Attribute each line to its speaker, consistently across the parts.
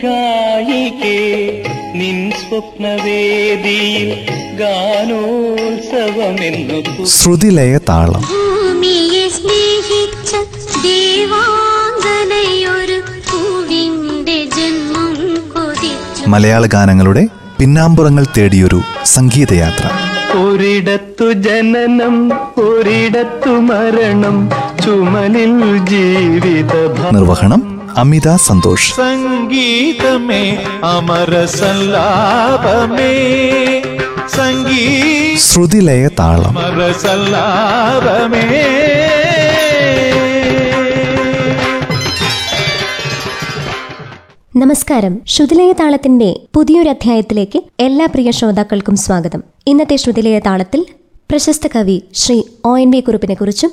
Speaker 1: ഗായികേ നിൻ സ്വപ്നവേദിയിൽ ഗാനോത്സവമെന്നു
Speaker 2: ശ്രുതിലയ താളം.
Speaker 3: ഭൂമിയെ സ്നേഹിച്ച ദേവാംഗനയൊരു പൂവിന്റെ ജന്മം കൊതിച്ചു.
Speaker 2: മലയാള ഗാനങ്ങളുടെ പിന്നാമ്പുറങ്ങൾ തേടിയൊരു സംഗീതയാത്ര.
Speaker 1: ഒരിടത്തു ജനനം ഒരിടത്തു മരണം ചുമലിൽ ജീവിത
Speaker 2: നിർവഹണം അമിത സന്തോഷ്.
Speaker 4: സംഗീതമേ അമര സല്ലാപമേ സംഗീത
Speaker 2: ശ്രുതിലയ താളം.
Speaker 4: അമര സല്ലാപമേ
Speaker 5: നമസ്കാരം. ശ്രുതിലയ താളത്തിന്റെ പുതിയൊരു അധ്യായത്തിലേക്ക് എല്ലാ പ്രിയ ശ്രോതാക്കൾക്കും സ്വാഗതം. ഇന്നത്തെ ശ്രുതിലയ താളത്തിൽ പ്രശസ്ത കവി ശ്രീ ഒ എൻ വി കുറിപ്പിനെ കുറിച്ചും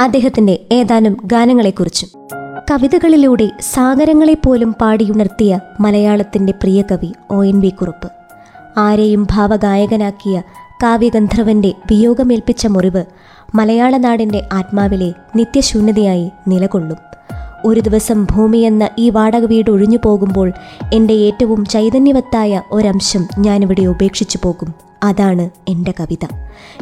Speaker 5: അദ്ദേഹത്തിന്റെ ഏതാനും ഗാനങ്ങളെക്കുറിച്ചും. കവിതകളിലൂടെ സാഗരങ്ങളെ പോലും പാടിയുണർത്തിയ മലയാളത്തിന്റെ പ്രിയ കവി ഒ എൻ വി കുറുപ്പ്. ആരെയും ഭാവഗായകനാക്കിയ കാവ്യഗന്ധർവന്റെ വിയോഗമേൽപ്പിച്ച മുറിവ് മലയാള നാടിന്റെ ആത്മാവിലെ നിത്യശൂന്യതയായി നിലകൊള്ളും. ഒരു ദിവസം ഭൂമിയെന്ന ഈ വാടക വീട് ഒഴിഞ്ഞു പോകുമ്പോൾ എന്റെ ഏറ്റവും ചൈതന്യവത്തായ ഒരംശം ഞാനിവിടെ ഉപേക്ഷിച്ചു പോകും. അതാണ് എന്റെ കവിത.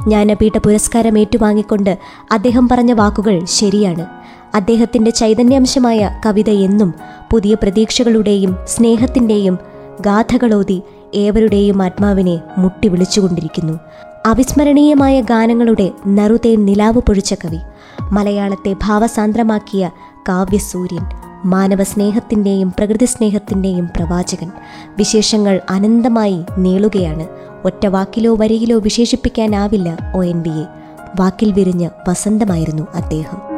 Speaker 5: ജ്ഞാനപീഠ പുരസ്കാരം ഏറ്റുവാങ്ങിക്കൊണ്ട് അദ്ദേഹം പറഞ്ഞ വാക്കുകൾ ശരിയാണ്. അദ്ദേഹത്തിന്റെ ചൈതന്യാംശമായ കവിത എന്നും പുതിയ പ്രതീക്ഷകളുടെയും സ്നേഹത്തിന്റെയും ഗാഥകളോതി ഏവരുടെയും ആത്മാവിനെ മുട്ടി വിളിച്ചുകൊണ്ടിരിക്കുന്നു അവിസ്മരണീയമായ ഗാനങ്ങളുടെ നറുതേൻ നിലാവ് പൊഴിച്ച കവി മലയാളത്തെ ഭാവസാന്ദ്രമാക്കിയ കാവ്യസൂര്യൻ മാനവ സ്നേഹത്തിന്റെയും പ്രകൃതി സ്നേഹത്തിന്റെയും പ്രവാചകൻ. വിശേഷങ്ങൾ അനന്തമായി നീളുകയാണ്. ഒറ്റ വാക്കിലോ വരിയിലോ വിശേഷിപ്പിക്കാനാവില്ല ഒ എൻ ബിയെ വാക്കിൽ വിരിഞ്ഞ വസന്തമായിരുന്നു അദ്ദേഹം.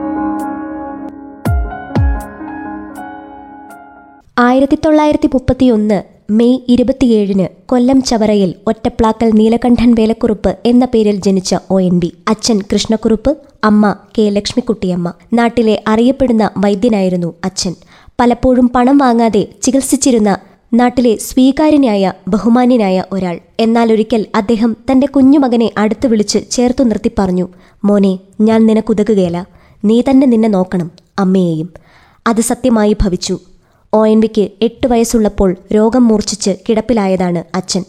Speaker 5: ആയിരത്തി തൊള്ളായിരത്തി മുപ്പത്തിയൊന്ന് മെയ് ഇരുപത്തിയേഴിന് കൊല്ലം ചവറയിൽ ഒറ്റപ്ലാക്കൽ നീലകണ്ഠൻ വേലക്കുറുപ്പ് എന്ന പേരിൽ ജനിച്ച ഒ എൻ ബി അച്ഛൻ കൃഷ്ണക്കുറുപ്പ് അമ്മ കെ ലക്ഷ്മിക്കുട്ടിയമ്മ. നാട്ടിലെ അറിയപ്പെടുന്ന വൈദ്യനായിരുന്നു അച്ഛൻ. പലപ്പോഴും പണം വാങ്ങാതെ ചികിത്സിച്ചിരുന്ന നാട്ടിലെ സ്വീകാര്യനായ ബഹുമാന്യനായ ഒരാൾ. എന്നാൽ ഒരിക്കൽ അദ്ദേഹം തന്റെ കുഞ്ഞുമകനെ അടുത്ത് വിളിച്ച് ചേർത്തു നിർത്തി പറഞ്ഞു മോനെ ഞാൻ നിനക്കുതകുകയല്ല നീ തന്നെ നിന്നെ നോക്കണം അമ്മയെയും. അത് സത്യമായി ഭവിച്ചു. ഒ എൻ വിക്ക് എട്ട് വയസ്സുള്ളപ്പോൾ രോഗം മൂർച്ഛിച്ച് കിടപ്പിലായതാണ് അച്ഛൻ.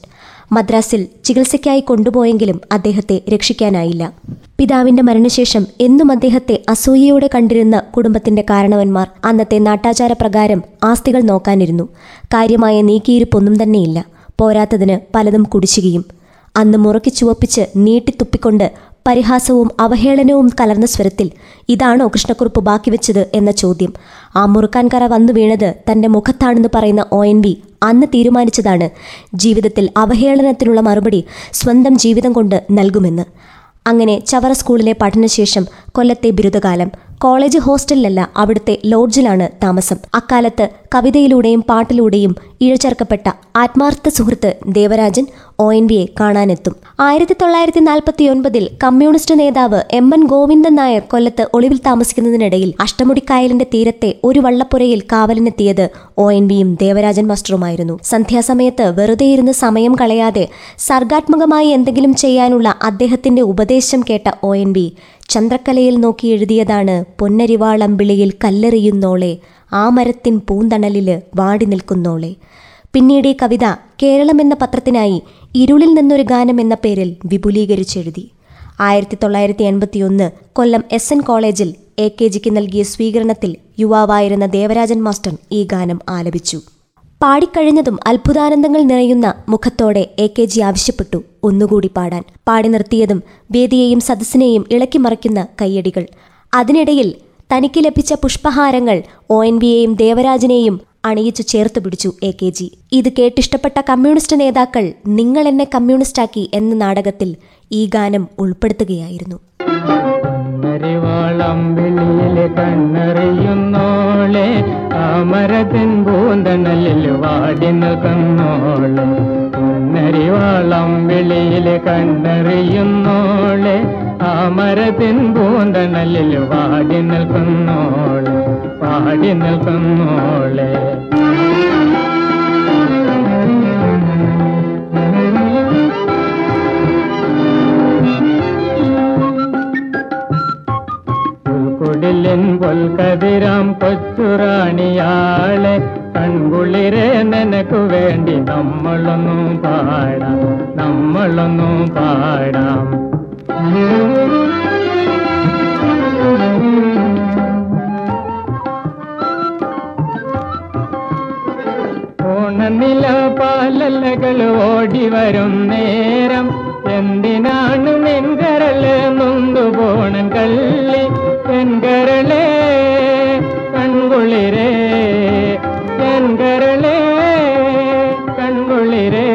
Speaker 5: മദ്രാസിൽ ചികിത്സയ്ക്കായി കൊണ്ടുപോയെങ്കിലും അദ്ദേഹത്തെ രക്ഷിക്കാനായില്ല. പിതാവിന്റെ മരണശേഷം എന്നും അദ്ദേഹത്തെ അസൂയയോടെ കണ്ടിരുന്ന കുടുംബത്തിന്റെ കാരണവന്മാർ അന്നത്തെ നാട്ടാചാര പ്രകാരം ആസ്തികൾ നോക്കാനിരുന്നു. കാര്യമായ നീക്കിയിരിപ്പൊന്നും തന്നെയില്ല. പോരാത്തതിന് പലതും കുടിച്ചുകയും അന്ന് മുറക്കി ചുവപ്പിച്ച് നീട്ടിത്തുപ്പിക്കൊണ്ട് പരിഹാസവും അവഹേളനവും കലർന്ന സ്വരത്തിൽ ഇതാണോ കൃഷ്ണക്കുറുപ്പ് ബാക്കി വെച്ചത്? എന്ന ചോദ്യം. ആ മുറുക്കാൻകര വന്നു വീണത് തന്റെ മുഖത്താണെന്ന് പറയുന്ന ഒ. എൻ. വി. അന്ന് തീരുമാനിച്ചതാണ് ജീവിതത്തിൽ അവഹേളനത്തിനുള്ള മറുപടി സ്വന്തം ജീവിതം കൊണ്ട് നൽകുമെന്ന്. അങ്ങനെ ചവറ സ്കൂളിലെ പഠനശേഷം കൊല്ലത്തെ ബിരുദകാലം കോളേജ് ഹോസ്റ്റലിലല്ല അവിടുത്തെ ലോഡ്ജിലാണ് താമസം. അക്കാലത്ത് കവിതയിലൂടെയും പാട്ടിലൂടെയും ഇഴചേർക്കപ്പെട്ട ആത്മാർത്ഥ സുഹൃത്ത് ദേവരാജൻ ഒ എൻ വിയെ കാണാനെത്തും. ആയിരത്തി തൊള്ളായിരത്തി നാൽപ്പത്തി ഒൻപതിൽ കമ്മ്യൂണിസ്റ്റ് നേതാവ് എം എൻ ഗോവിന്ദൻ നായർ കൊല്ലത്ത് ഒളിവിൽ താമസിക്കുന്നതിനിടയിൽ അഷ്ടമുടിക്കായലിന്റെ തീരത്തെ ഒരു വള്ളപ്പുരയിൽ കാവലിനെത്തിയത് ഒ എൻ വിയും ദേവരാജൻ മാസ്റ്ററുമായിരുന്നു. സന്ധ്യാസമയത്ത് വെറുതെ ഇരുന്ന് സമയം കളയാതെ സർഗാത്മകമായി എന്തെങ്കിലും ചെയ്യാനുള്ള അദ്ദേഹത്തിന്റെ ഉപദേശം കേട്ട ഒ എൻ വി ചന്ദ്രക്കലയിൽ നോക്കി എഴുതിയതാണ് പൊന്നരിവാളമ്പിളിയിൽ കല്ലെറിയുന്നോളെ ആ മരത്തിൻ പൂന്തണലിൽ വാടി നിൽക്കുന്നോളെ. പിന്നീട് ഈ കവിത കേരളം എന്ന പത്രത്തിനായി ഇരുളിൽ നിന്നൊരു ഗാനം എന്ന പേരിൽ വിപുലീകരിച്ചെഴുതി. ആയിരത്തി തൊള്ളായിരത്തി എൺപത്തിയൊന്ന് കൊല്ലം എസ് എൻ കോളേജിൽ എ കെ ജിക്ക് നൽകിയ സ്വീകരണത്തിൽ യുവാവായിരുന്ന ദേവരാജൻ മാസ്റ്റർ ഈ ഗാനം ആലപിച്ചു. പാടിക്കഴിഞ്ഞതും അത്ഭുതാനന്ദങ്ങൾ നിറയുന്ന മുഖത്തോടെ എ കെ ജി ആവശ്യപ്പെട്ടു ഒന്നുകൂടി പാടാൻ. പാടി നിർത്തിയതും വേദിയെയും സദസ്സിനെയും ഇളക്കി മറിക്കുന്ന കയ്യടികൾ. അതിനിടയിൽ തനിക്ക് ലഭിച്ച പുഷ്പഹാരങ്ങൾ ഒ എൻ വിയെയും ദേവരാജനെയും അണിയിച്ചു ചേർത്ത് പിടിച്ചു എ കെ ജി. ഇത് കേട്ടിഷ്ടപ്പെട്ട കമ്മ്യൂണിസ്റ്റ് നേതാക്കൾ നിങ്ങൾ എന്നെ കമ്മ്യൂണിസ്റ്റാക്കി എന്ന നാടകത്തിൽ ഈ ഗാനം ഉൾപ്പെടുത്തുകയായിരുന്നു.
Speaker 6: അരിവാളമ്പിളിയിലെ കണ്ണറിയുന്നോളെ അമരത്തിൻ പൂന്തണലിൽ വാടി നിൽക്കുന്നോളെ. പൊന്നരിവാളമ്പിളിയിലെ കണ്ണറിയുന്നോളെ അമരത്തിൻ പൂന്തണലിൽ വാടി നിൽക്കുന്നോളെ. പാടി നിൽക്കുന്നോളെ. പുൽക്കുടിലിൻ പൊൽക്കതിരാം കൊച്ചുറാണിയാളെ. കൺകുളിരെ നിനക്കു വേണ്ടി നമ്മളൊന്നും പാടാം നമ്മളൊന്നും പാടാം. ഓണനില പാലലകൾ ഓടി വരും നേരം. എന്തിനാണ് മെൻകരൽ നൊന്തു പോണൻ കള്ളി? പെൺകരളേ കൺകുളിരേ എൻകരളേ കൺകുളിരേ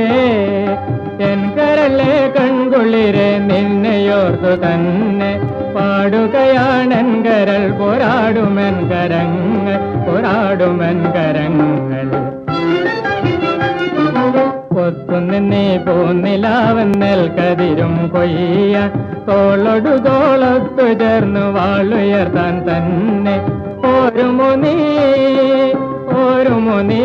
Speaker 6: എൻകരളേ കൺകുളിരേ നിന്നെയോർത്തു തന്നെ പാടുകയാണെൻ കരൾ പോരാടുമെൻ കരങ്ങൾ പോരാടുമെൻ കരങ്ങൾ. പൊത്തുനിന്നേ പോന്നിലാവെന്നൽ കതിരും കൊയ്യ. തോളൊടു തോളത്തു ചേർന്നു വാളുയർത്താൻ തന്നെ. ഒരു മുനി ഒരു മുനി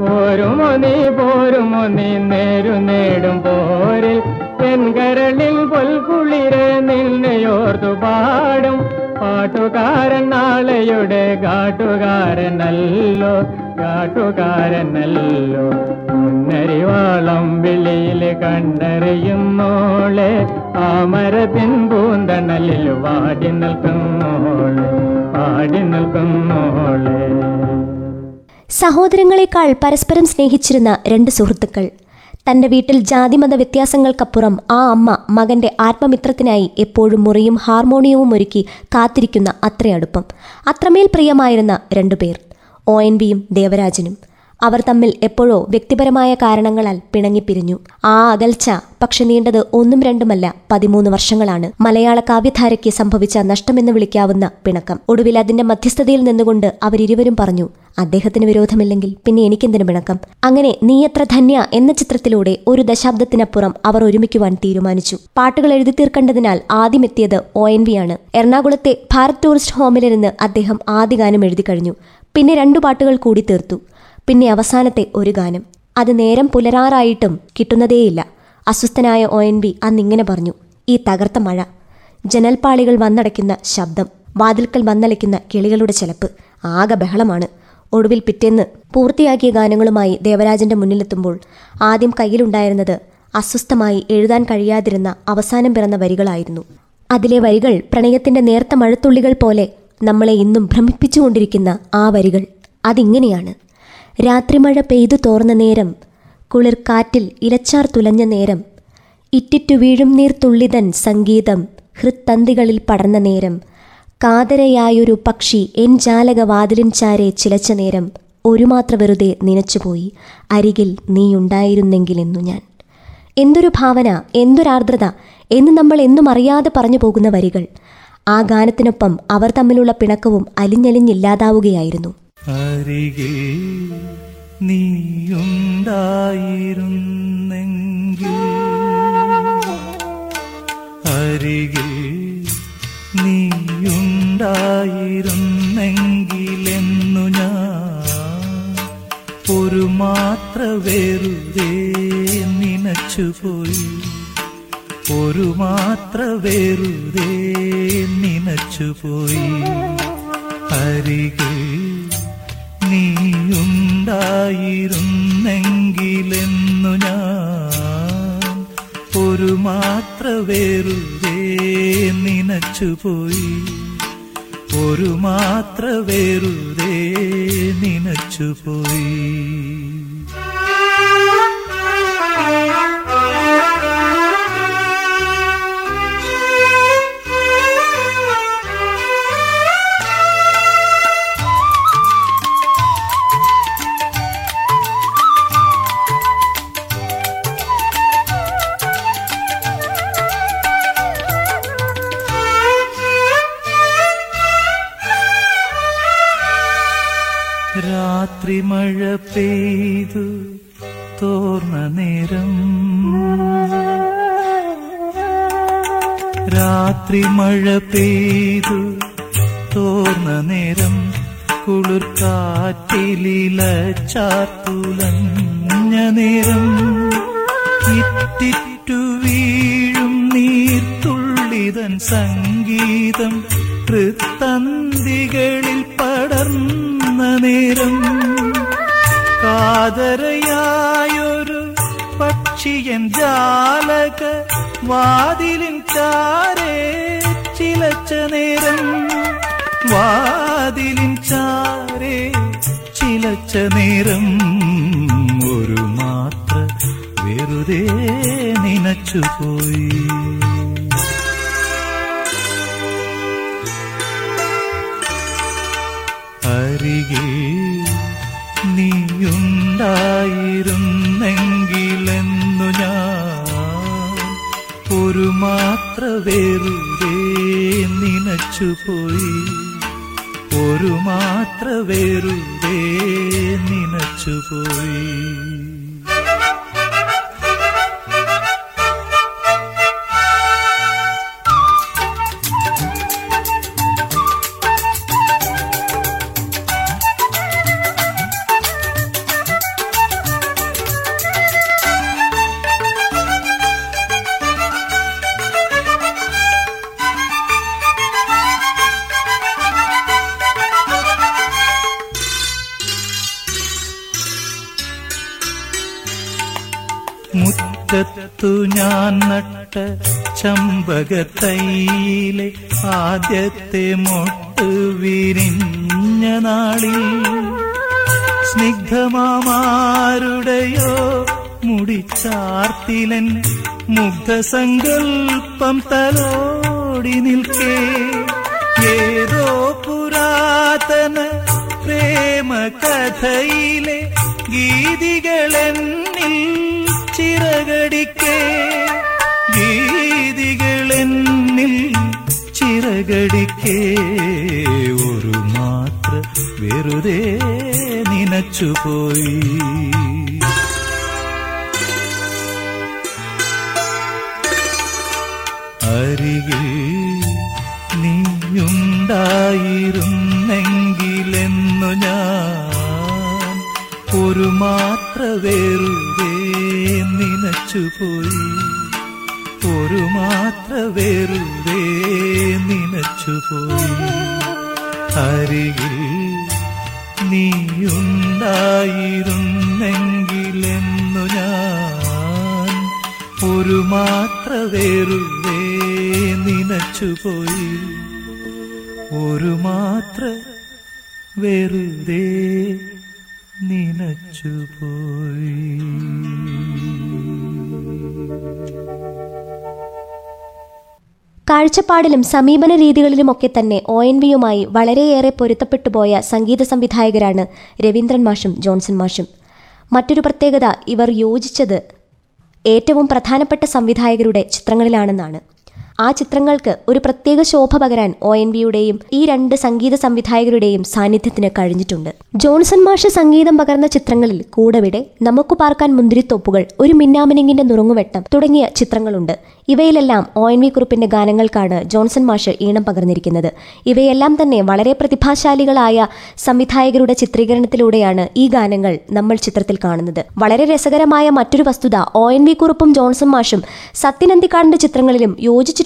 Speaker 6: ഒരു മുനി പോരുമോ നീ നേരു നേടും പോരിൽ. എൻ കരളിൽ പൊൽക്കുളിരെ നിന്നെയോർത്തു പാടും. പാട്ടുകാരൻ നാളെയുടെ കാട്ടുകാരനല്ലോ കാട്ടുകാരനല്ലോ. മുന്നരിവാളം വിളിയിൽ കണ്ടറിയുന്നോളെ ആ മരത്തിൻ പൂന്തണലിൽ വാടി നിൽക്കുന്നോളെ പാടി നിൽക്കുന്നോളെ.
Speaker 5: സഹോദരങ്ങളെക്കാൾ പരസ്പരം സ്നേഹിച്ചിരുന്ന രണ്ട് സുഹൃത്തുക്കൾ. തന്റെ വീട്ടിൽ ജാതിമത വ്യത്യാസങ്ങൾക്കപ്പുറം ആ അമ്മ മകന്റെ ആത്മമിത്രത്തിനായി എപ്പോഴും മുറിയും ഹാർമോണിയവും ഒരുക്കി കാത്തിരിക്കുന്ന അത്രയടുപ്പം. അത്രമേൽ പ്രിയമായിരുന്ന രണ്ടുപേർ ഒ എൻ വിയും ദേവരാജനും. അവർ തമ്മിൽ എപ്പോഴോ വ്യക്തിപരമായ കാരണങ്ങളാൽ പിണങ്ങിപ്പിരിഞ്ഞു. ആ അകൽച്ച പക്ഷെ നീണ്ടത് ഒന്നും രണ്ടുമല്ല പതിമൂന്ന് വർഷങ്ങളാണ്. മലയാള കാവ്യധാരയ്ക്ക് സംഭവിച്ച നഷ്ടമെന്ന് വിളിക്കാവുന്ന പിണക്കം. ഒടുവിൽ അതിന്റെ മധ്യസ്ഥതയിൽ നിന്നുകൊണ്ട് അവരിരുവരും പറഞ്ഞു അദ്ദേഹത്തിന് വിരോധമില്ലെങ്കിൽ പിന്നെ എനിക്കെന്തിനു പിണക്കം? അങ്ങനെ നീയത്ര ധന്യ എന്ന ചിത്രത്തിലൂടെ ഒരു ദശാബ്ദത്തിനപ്പുറം അവർ ഒരുമിക്കുവാൻ തീരുമാനിച്ചു. പാട്ടുകൾ എഴുതി തീർക്കേണ്ടതിനാൽ ആദ്യം എത്തിയത് ഒ എൻ വി ആണ്. എറണാകുളത്തെ ഭാരത് ടൂറിസ്റ്റ് ഹോമിലിരുന്ന് അദ്ദേഹം ആദ്യ ഗാനം എഴുതി കഴിഞ്ഞു. പിന്നെ രണ്ടു പാട്ടുകൾ കൂടി തീർത്തു. പിന്നെ അവസാനത്തെ ഒരു ഗാനം. അത് നേരം പുലരാറായിട്ടും കിട്ടുന്നതേയില്ല. അസ്വസ്ഥനായ ഒ എൻ ബി അന്നിങ്ങനെ പറഞ്ഞു. ഈ തകർത്ത മഴ. ജനൽപാളികൾ വന്നടയ്ക്കുന്ന ശബ്ദം. വാതിൽക്കൽ വന്നലയ്ക്കുന്ന കിളികളുടെ ചെലപ്പ്. ആകെ ബഹളമാണ്. ഒടുവിൽ പിറ്റേന്ന് പൂർത്തിയാക്കിയ ഗാനങ്ങളുമായി ദേവരാജന്റെ മുന്നിലെത്തുമ്പോൾ ആദ്യം കയ്യിലുണ്ടായിരുന്നത് അസ്വസ്ഥമായി എഴുതാൻ കഴിയാതിരുന്ന അവസാനം പിറന്ന വരികളായിരുന്നു. അതിലെ വരികൾ പ്രണയത്തിന്റെ നേർത്ത മഴത്തുള്ളികൾ പോലെ നമ്മളെ ഇന്നും ഭ്രമിപ്പിച്ചുകൊണ്ടിരിക്കുന്ന ആ വരികൾ. അതിങ്ങനെയാണ്. രാത്രിമഴ പെയ്തു തോർന്ന നേരം കുളിർ കാറ്റിൽ ഇലച്ചാർ തുലഞ്ഞ നേരം ഇറ്റിറ്റു വീഴും നീർ തുള്ളിതൻ സംഗീതം ഹൃത്തന്തികളിൽ പടർന്ന നേരം കാതരയായൊരു പക്ഷി എൻ ജാലകവാതിലിൻ ചാരെ ചിലച്ച നേരം ഒരു മാത്ര വെറുതെ നനച്ചുപോയി അരികിൽ നീയുണ്ടായിരുന്നെങ്കിലെന്നു ഞാൻ. എന്തൊരു ഭാവന എന്തൊരാർദ്രത എന്ന് നമ്മൾ എന്നും അറിയാതെ പറഞ്ഞു പോകുന്ന വരികൾ. ആ ഗാനത്തിനൊപ്പം അവർ തമ്മിലുള്ള പിണക്കവും അലിഞ്ഞലിഞ്ഞില്ലാതാവുകയായിരുന്നു.
Speaker 4: അരികിൽ നീയുണ്ടായിരുന്നെങ്കിൽ അരികിൽ നീയുണ്ടായിരുന്നെങ്കിലെന്നു ഞാൻ ഒരു മാത്ര വെറുതെ നിനച്ചുപോയി. ഒരു മാത്ര വെറുതെ നിനച്ചുപോയി. അരികിൽ നീയുണ്ടായിരുന്നെങ്കിലെന്നു ഞാൻ ഒരു മാത്ര വെറുതെ നനച്ചുപോയി. ഒരു മാത്ര വെറുതെ നനച്ചുപോയി. ഇറ്റിറ്റു വീഴും നീർത്തുള്ളിതൻ സംഗീതം. തൃത്തന്തികളിൽ പടർന്ന നേരം. കാതരയായൊരു പക്ഷിയൻ ജാലക വാതിലിൻ ചാരേ ചിലച്ച നേരം. വാതിലിൻ ചാരേ ചിലച്ച നേരം. ഒരു മാത്ര വെറുതെ നനച്ചുപോയി. അരികെ നീയുണ്ടായിരുന്നെങ്കിലെന്നു ഞാൻ ഒരു മാത്ര വെറുതെ നനച്ചുപോയി. ഒരു മാത്ര വെറുതെ നനച്ചുപോയി. ചമ്പകത്തൈയിലെ ആദ്യത്തെ മൊട്ട് വിരിഞ്ഞ നാളിൽ സ്നിഗ്ധമാമാരുടെയോ മുടിച്ചാർത്തിലൻ മുഗ്ധസങ്കൽപ്പം തലോടി നിൽക്കേ. ഏതോ പുരാതന പ്രേമ കഥയിലെ ഗീതികളെന്നിൽ ചിറകടിക്കേ. ഗീതികളെന്നിൽ ചിറകടിക്കേ ഒരു മാത്ര വെറുതെ നനച്ചുപോയി അരികിൽ നീയുണ്ടായിരുന്നെങ്കിലെന്നു ഞാൻ ഒരു മാത്ര വെറുതെ നനച്ചുപോയി ഒരു മാത്ര വെറുതെ നിനച്ചുപോയി അരികിൽ നീയുണ്ടായിരുന്നെങ്കിലെന്നു ഞാൻ ഒരു മാത്ര വെറുതെ നിനച്ചുപോയി ഒരു മാത്ര വെറുതെ നനച്ചുപോയി
Speaker 5: കാഴ്ചപ്പാടിലും സമീപന രീതികളിലുമൊക്കെ തന്നെ ഒ എൻ വിയുമായി വളരെയേറെ പൊരുത്തപ്പെട്ടു പോയ സംഗീത സംവിധായകരാണ് രവീന്ദ്രൻ മാഷും ജോൺസൺ മാഷും. മറ്റൊരു പ്രത്യേകത ഇവർ യോജിച്ചത് ഏറ്റവും പ്രധാനപ്പെട്ട സംവിധായകരുടെ ചിത്രങ്ങളിലാണെന്നാണ്. ആ ചിത്രങ്ങൾക്ക് ഒരു പ്രത്യേക ശോഭ പകരാൻ ഒ എൻ വിയുടെയും ഈ രണ്ട് സംഗീത സംവിധായകരുടെയും സാന്നിധ്യത്തിന് കഴിഞ്ഞിട്ടുണ്ട്. ജോൺസൺ മാഷ് സംഗീതം പകർന്ന ചിത്രങ്ങളിൽ കൂടവിടെ നമുക്ക് പാർക്കാൻ മുന്തിരിത്തോപ്പുകൾ ഒരു മിന്നാമിനിങ്ങിന്റെ നുറുങ്ങുവെട്ടം തുടങ്ങിയ ചിത്രങ്ങളുണ്ട്. ഇവയിലെല്ലാം ഒ എൻ വി കുറിപ്പിന്റെ ഗാനങ്ങൾക്കാണ് ജോൺസൺ മാഷ് ഈണം പകർന്നിരിക്കുന്നത്. ഇവയെല്ലാം തന്നെ വളരെ പ്രതിഭാശാലികളായ സംവിധായകരുടെ ചിത്രീകരണത്തിലൂടെയാണ് ഈ ഗാനങ്ങൾ നമ്മൾ ചിത്രത്തിൽ കാണുന്നത്. വളരെ രസകരമായ മറ്റൊരു വസ്തുത ഒ എൻ വി കുറുപ്പും ജോൺസൺ മാഷും സത്യനന്ദിക്കാടിന്റെ ചിത്രങ്ങളിലും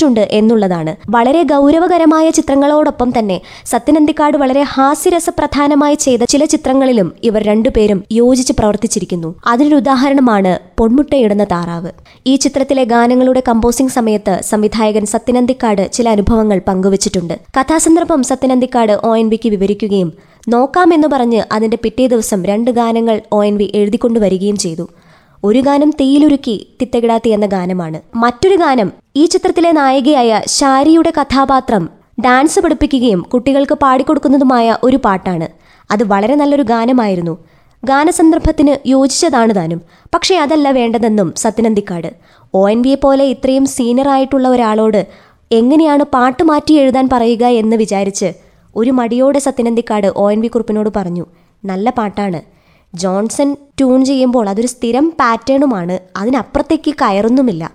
Speaker 5: യോജിച്ചിട്ടുണ്ട് എന്നുള്ളതാണ്. വളരെ ഗൗരവകരമായ ചിത്രങ്ങളോടൊപ്പം തന്നെ സത്യനന്ദിക്കാട് വളരെ ഹാസ്യരസപ്രധാനമായി ചെയ്ത ചില ചിത്രങ്ങളിലും ഇവർ രണ്ടുപേരും യോജിച്ച് പ്രവർത്തിച്ചിരിക്കുന്നു. അതിനൊരു ഉദാഹരണമാണ് പൊന്മുട്ടയിടുന്ന താറാവ്. ഈ ചിത്രത്തിലെ ഗാനങ്ങളുടെ കമ്പോസിംഗ് സമയത്ത് സംവിധായകൻ സത്യനന്ദിക്കാട് ചില അനുഭവങ്ങൾ പങ്കുവച്ചിട്ടുണ്ട്. കഥാസന്ദർഭം സത്യനന്ദിക്കാട് ഒ എൻ വിക്ക് വിവരിക്കുകയും നോക്കാമെന്ന് പറഞ്ഞ് അതിന്റെ പിറ്റേ ദിവസം രണ്ട് ഗാനങ്ങൾ ഒ എൻ വി എഴുതിക്കൊണ്ടുവരികയും ചെയ്തു. ഒരു ഗാനം തേയിലൊരുക്കി തിത്തകിടാത്തി എന്ന ഗാനമാണ്. മറ്റൊരു ഗാനം ഈ ചിത്രത്തിലെ നായികയായ ഷാരിയുടെ കഥാപാത്രം ഡാൻസ് പഠിപ്പിക്കുകയും കുട്ടികൾക്ക് പാടിക്കൊടുക്കുന്നതുമായ ഒരു പാട്ടാണ്. അത് വളരെ നല്ലൊരു ഗാനമായിരുന്നു. ഗാനസന്ദർഭത്തിന് യോജിച്ചതാണ് താനും. പക്ഷേ അതല്ല വേണ്ടതെന്നും സത്യനന്ദിക്കാട്. ഒ എൻ വിയെ പോലെ ഇത്രയും സീനിയറായിട്ടുള്ള ഒരാളോട് എങ്ങനെയാണ് പാട്ട് മാറ്റി എഴുതാൻ പറയുക എന്ന് വിചാരിച്ച് ഒരു മടിയോടെ സത്യനന്ദിക്കാട് ഒ എൻ വി കുറിപ്പിനോട് പറഞ്ഞു. നല്ല പാട്ടാണ്. ജോൺസൺ ട്യൂൺ ചെയ്യുമ്പോൾ അതൊരു സ്ഥിരം പാറ്റേണുമാണ്. അതിനപ്പുറത്തേക്ക് കയറൊന്നുമില്ല.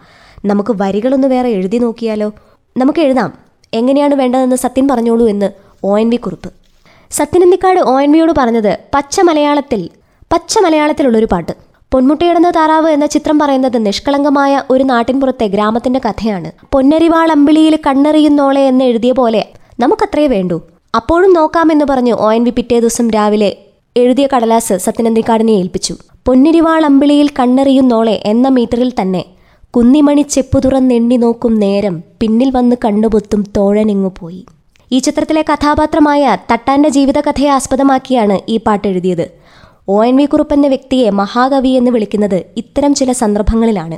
Speaker 5: നമുക്ക് വരികളൊന്ന് വേറെ എഴുതി നോക്കിയാലോ? നമുക്ക് എഴുതാം. എങ്ങനെയാണ് വേണ്ടതെന്ന് സത്യൻ പറഞ്ഞോളൂ എന്ന് ഒ എൻ വി കുറിപ്പ്. സത്യനന്ദിക്കാട് ഒ എൻ വിയോട് പറഞ്ഞത്? പച്ച മലയാളത്തിൽ പച്ച മലയാളത്തിലുള്ളൊരു പാട്ട്. പൊന്മുട്ടയിടുന്ന താറാവ് എന്ന ചിത്രം പറയുന്നത് നിഷ്കളങ്കമായ ഒരു നാട്ടിൻപുറത്തെ ഗ്രാമത്തിന്റെ കഥയാണ്. പൊന്നരിവാൾ അമ്പിളിയിൽ കണ്ണെറിയുന്നോളെ എന്ന് എഴുതിയ പോലെ നമുക്കത്രേ വേണ്ടൂ. അപ്പോഴും നോക്കാമെന്ന് പറഞ്ഞു ഒ എൻ വി പിറ്റേ ദിവസം രാവിലെ എഴുതിയ കടലാസ് സത്യനന്ദിക്കാടിനെ ഏൽപ്പിച്ചു. പൊന്നിരിവാൾ അമ്പിളിയിൽ കണ്ണെറിയുന്നോളെ എന്ന മീറ്ററിൽ തന്നെ കുന്നിമണി ചെപ്പു തുറന്നെണ്ണി നോക്കും നേരം പിന്നിൽ വന്ന് കണ്ണുപൊത്തും തോഴനിങ്ങു പോയി. ഈ ചിത്രത്തിലെ കഥാപാത്രമായ തട്ടാന്റെ ജീവിതകഥയെ ആസ്പദമാക്കിയാണ് ഈ പാട്ട് എഴുതിയത്. ഒ. എൻ. വി. കുറുപ്പ് എന്ന വ്യക്തിയെ മഹാകവി എന്ന് വിളിക്കുന്നത് ഇത്തരം ചില സന്ദർഭങ്ങളിലാണ്.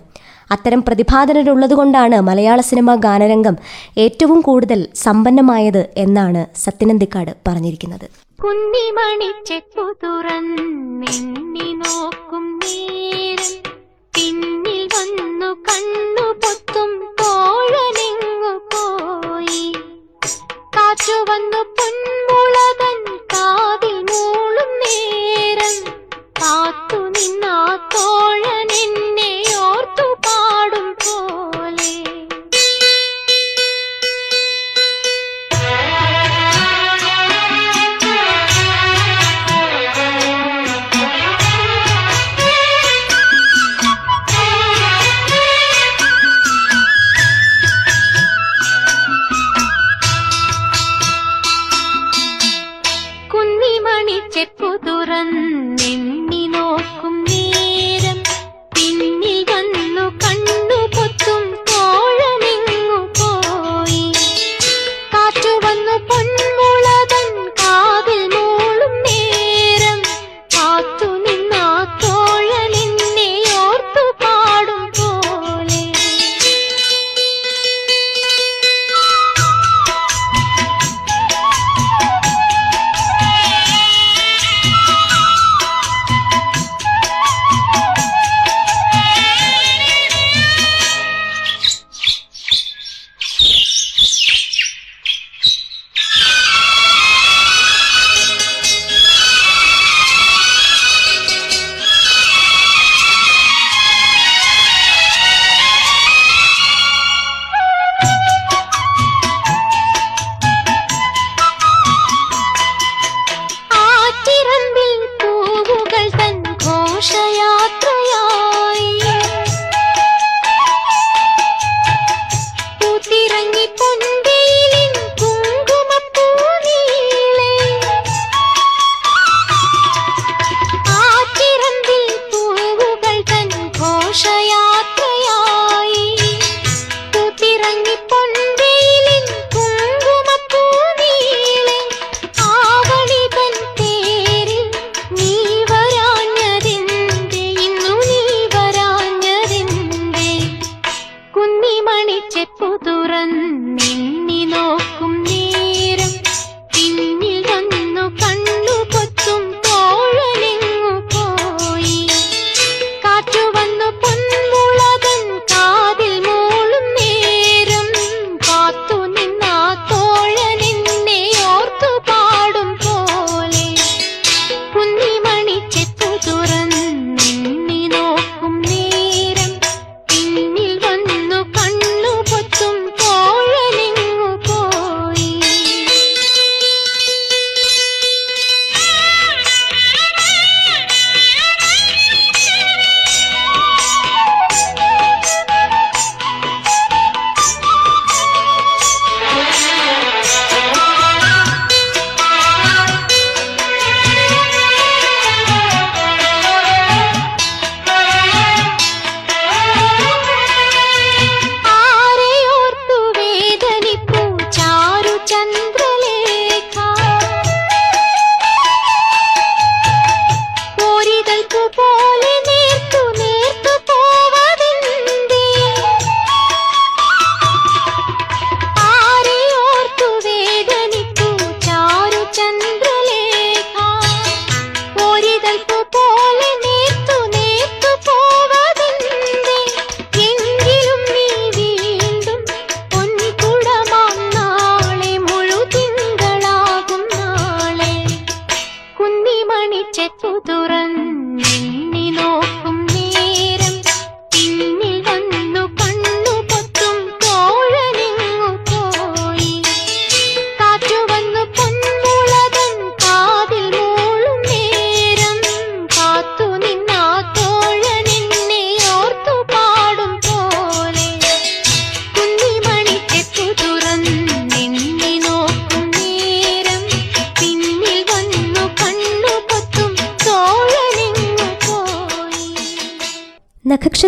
Speaker 5: അത്തരം പ്രതിഭാധനരുള്ളതുകൊണ്ടാണ് മലയാള സിനിമാ ഗാനരംഗം ഏറ്റവും കൂടുതൽ സമ്പന്നമായത് എന്നാണ് സത്യനന്ദിക്കാട് പറഞ്ഞിരിക്കുന്നത്.
Speaker 3: കുന്നിമണി ചെപ്പു തുറന്നെണ്ണി നോക്കും നേരം പിന്നിൽ വന്നു കണ്ണു പൊത്തും തോഴനെങ്ങു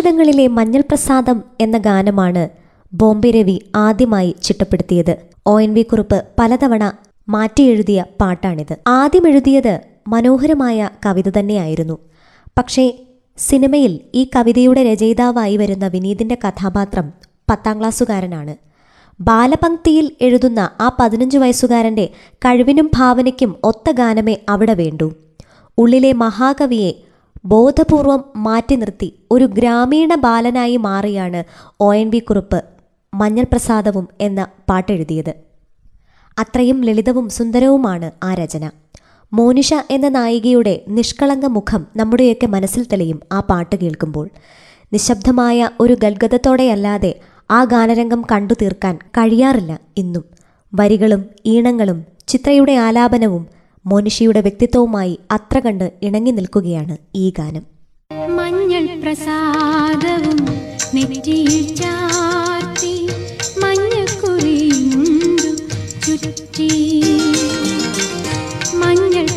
Speaker 5: അക്ഷതങ്ങളിലെ മഞ്ഞൾ പ്രസാദം എന്ന ഗാനമാണ് ബോംബെ രവി ആദ്യമായി ചിട്ടപ്പെടുത്തിയത്. ഒ എൻ വി കുറുപ്പ് പലതവണ മാറ്റിയെഴുതിയ പാട്ടാണിത്. ആദ്യം എഴുതിയത് മനോഹരമായ കവിത തന്നെയായിരുന്നു. പക്ഷേ സിനിമയിൽ ഈ കവിതയുടെ രചയിതാവായി വരുന്ന വിനീതിന്റെ കഥാപാത്രം പത്താം ക്ലാസ്സുകാരനാണ്. ബാലപംക്തിയിൽ എഴുതുന്ന ആ പതിനഞ്ചു വയസ്സുകാരന്റെ കഴിവിനും ഭാവനയ്ക്കും ഒത്ത ഗാനമേ അവിടെ വേണ്ടൂ. ഉള്ളിലെ മഹാകവിയെ ബോധപൂർവം മാറ്റി നിർത്തി ഒരു ഗ്രാമീണ ബാലനായി മാറിയാണ് ഒ എൻ വി കുറുപ്പ് മഞ്ഞൾ പ്രസാദവും എന്ന പാട്ടെഴുതിയത്. അത്രയും ലളിതവും സുന്ദരവുമാണ് ആ രചന. മോനിഷ എന്ന നായികയുടെ നിഷ്കളങ്ക മുഖം നമ്മുടെയൊക്കെ മനസ്സിൽ തെളിയും ആ പാട്ട് കേൾക്കുമ്പോൾ. നിശബ്ദമായ ഒരു ഗദ്ഗതത്തോടെയല്ലാതെ ആ ഗാനരംഗം കണ്ടു തീർക്കാൻ കഴിയാറില്ല ഇന്നും. വരികളും ഈണങ്ങളും ചിത്രയുടെ ആലാപനവും മോനിഷയുടെ വ്യക്തിത്വവുമായി അത്ര കണ്ട് ഇണങ്ങി നിൽക്കുകയാണ് ഈ ഗാനം.
Speaker 3: മഞ്ഞൾ പ്രസാദവും ചുറ്റി. മഞ്ഞൾ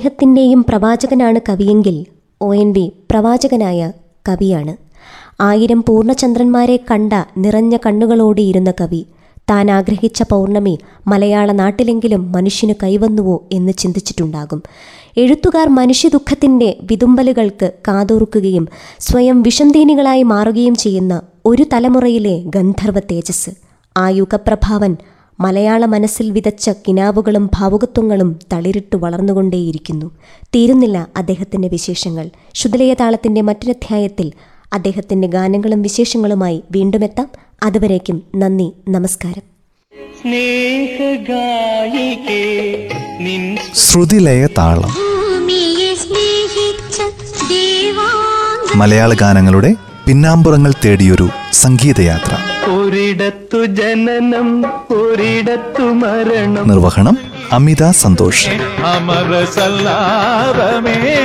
Speaker 5: സ്നേഹത്തിന്റെയും പ്രവാചകനാണ് കവിയെങ്കിൽ ഒ എൻ വി പ്രവാചകനായ കവിയാണ്. ആയിരം പൂർണചന്ദ്രന്മാരെ കണ്ട നിറഞ്ഞ കണ്ണുകളോടെയിരുന്ന കവി താൻ ആഗ്രഹിച്ച പൗർണമി മലയാള നാട്ടിലെങ്കിലും മനുഷ്യന് കൈവന്നുവോ എന്ന് ചിന്തിച്ചിട്ടുണ്ടാകും. എഴുത്തുകാർ മനുഷ്യദുഃഖത്തിന്റെ വിതുമ്പലുകൾക്ക് കാതോർക്കുകയും സ്വയം വിഷന്തീനികളായി മാറുകയും ചെയ്യുന്ന ഒരു തലമുറയിലെ ഗന്ധർവ തേജസ്. ആ യുഗപ്രഭാവൻ മലയാള മനസ്സിൽ വിതച്ച കിനാവുകളും ഭാവുകത്വങ്ങളും തളിരിട്ട് വളർന്നുകൊണ്ടേയിരിക്കുന്നു. തീരുന്നില്ല അദ്ദേഹത്തിന്റെ വിശേഷങ്ങൾ. ശുദ്ധലയ താളത്തിന്റെ മറ്റൊരധ്യായത്തിൽ അദ്ദേഹത്തിന്റെ ഗാനങ്ങളും വിശേഷങ്ങളുമായി വീണ്ടും എത്താം. അതുവരേക്കും നന്ദി നമസ്കാരം.
Speaker 2: ശ്രുതിലയ താളം മലയാള ഗാനങ്ങളുടെ പിന്നാമ്പുറങ്ങൾ തേടിയൊരു സംഗീതയാത്ര.
Speaker 1: ഒരിടത്തു ജനനം ഒരിടത്തു മരണം.
Speaker 2: നിർവഹണം അമിത സന്തോഷ്.
Speaker 4: അമര സല്ലാപമേ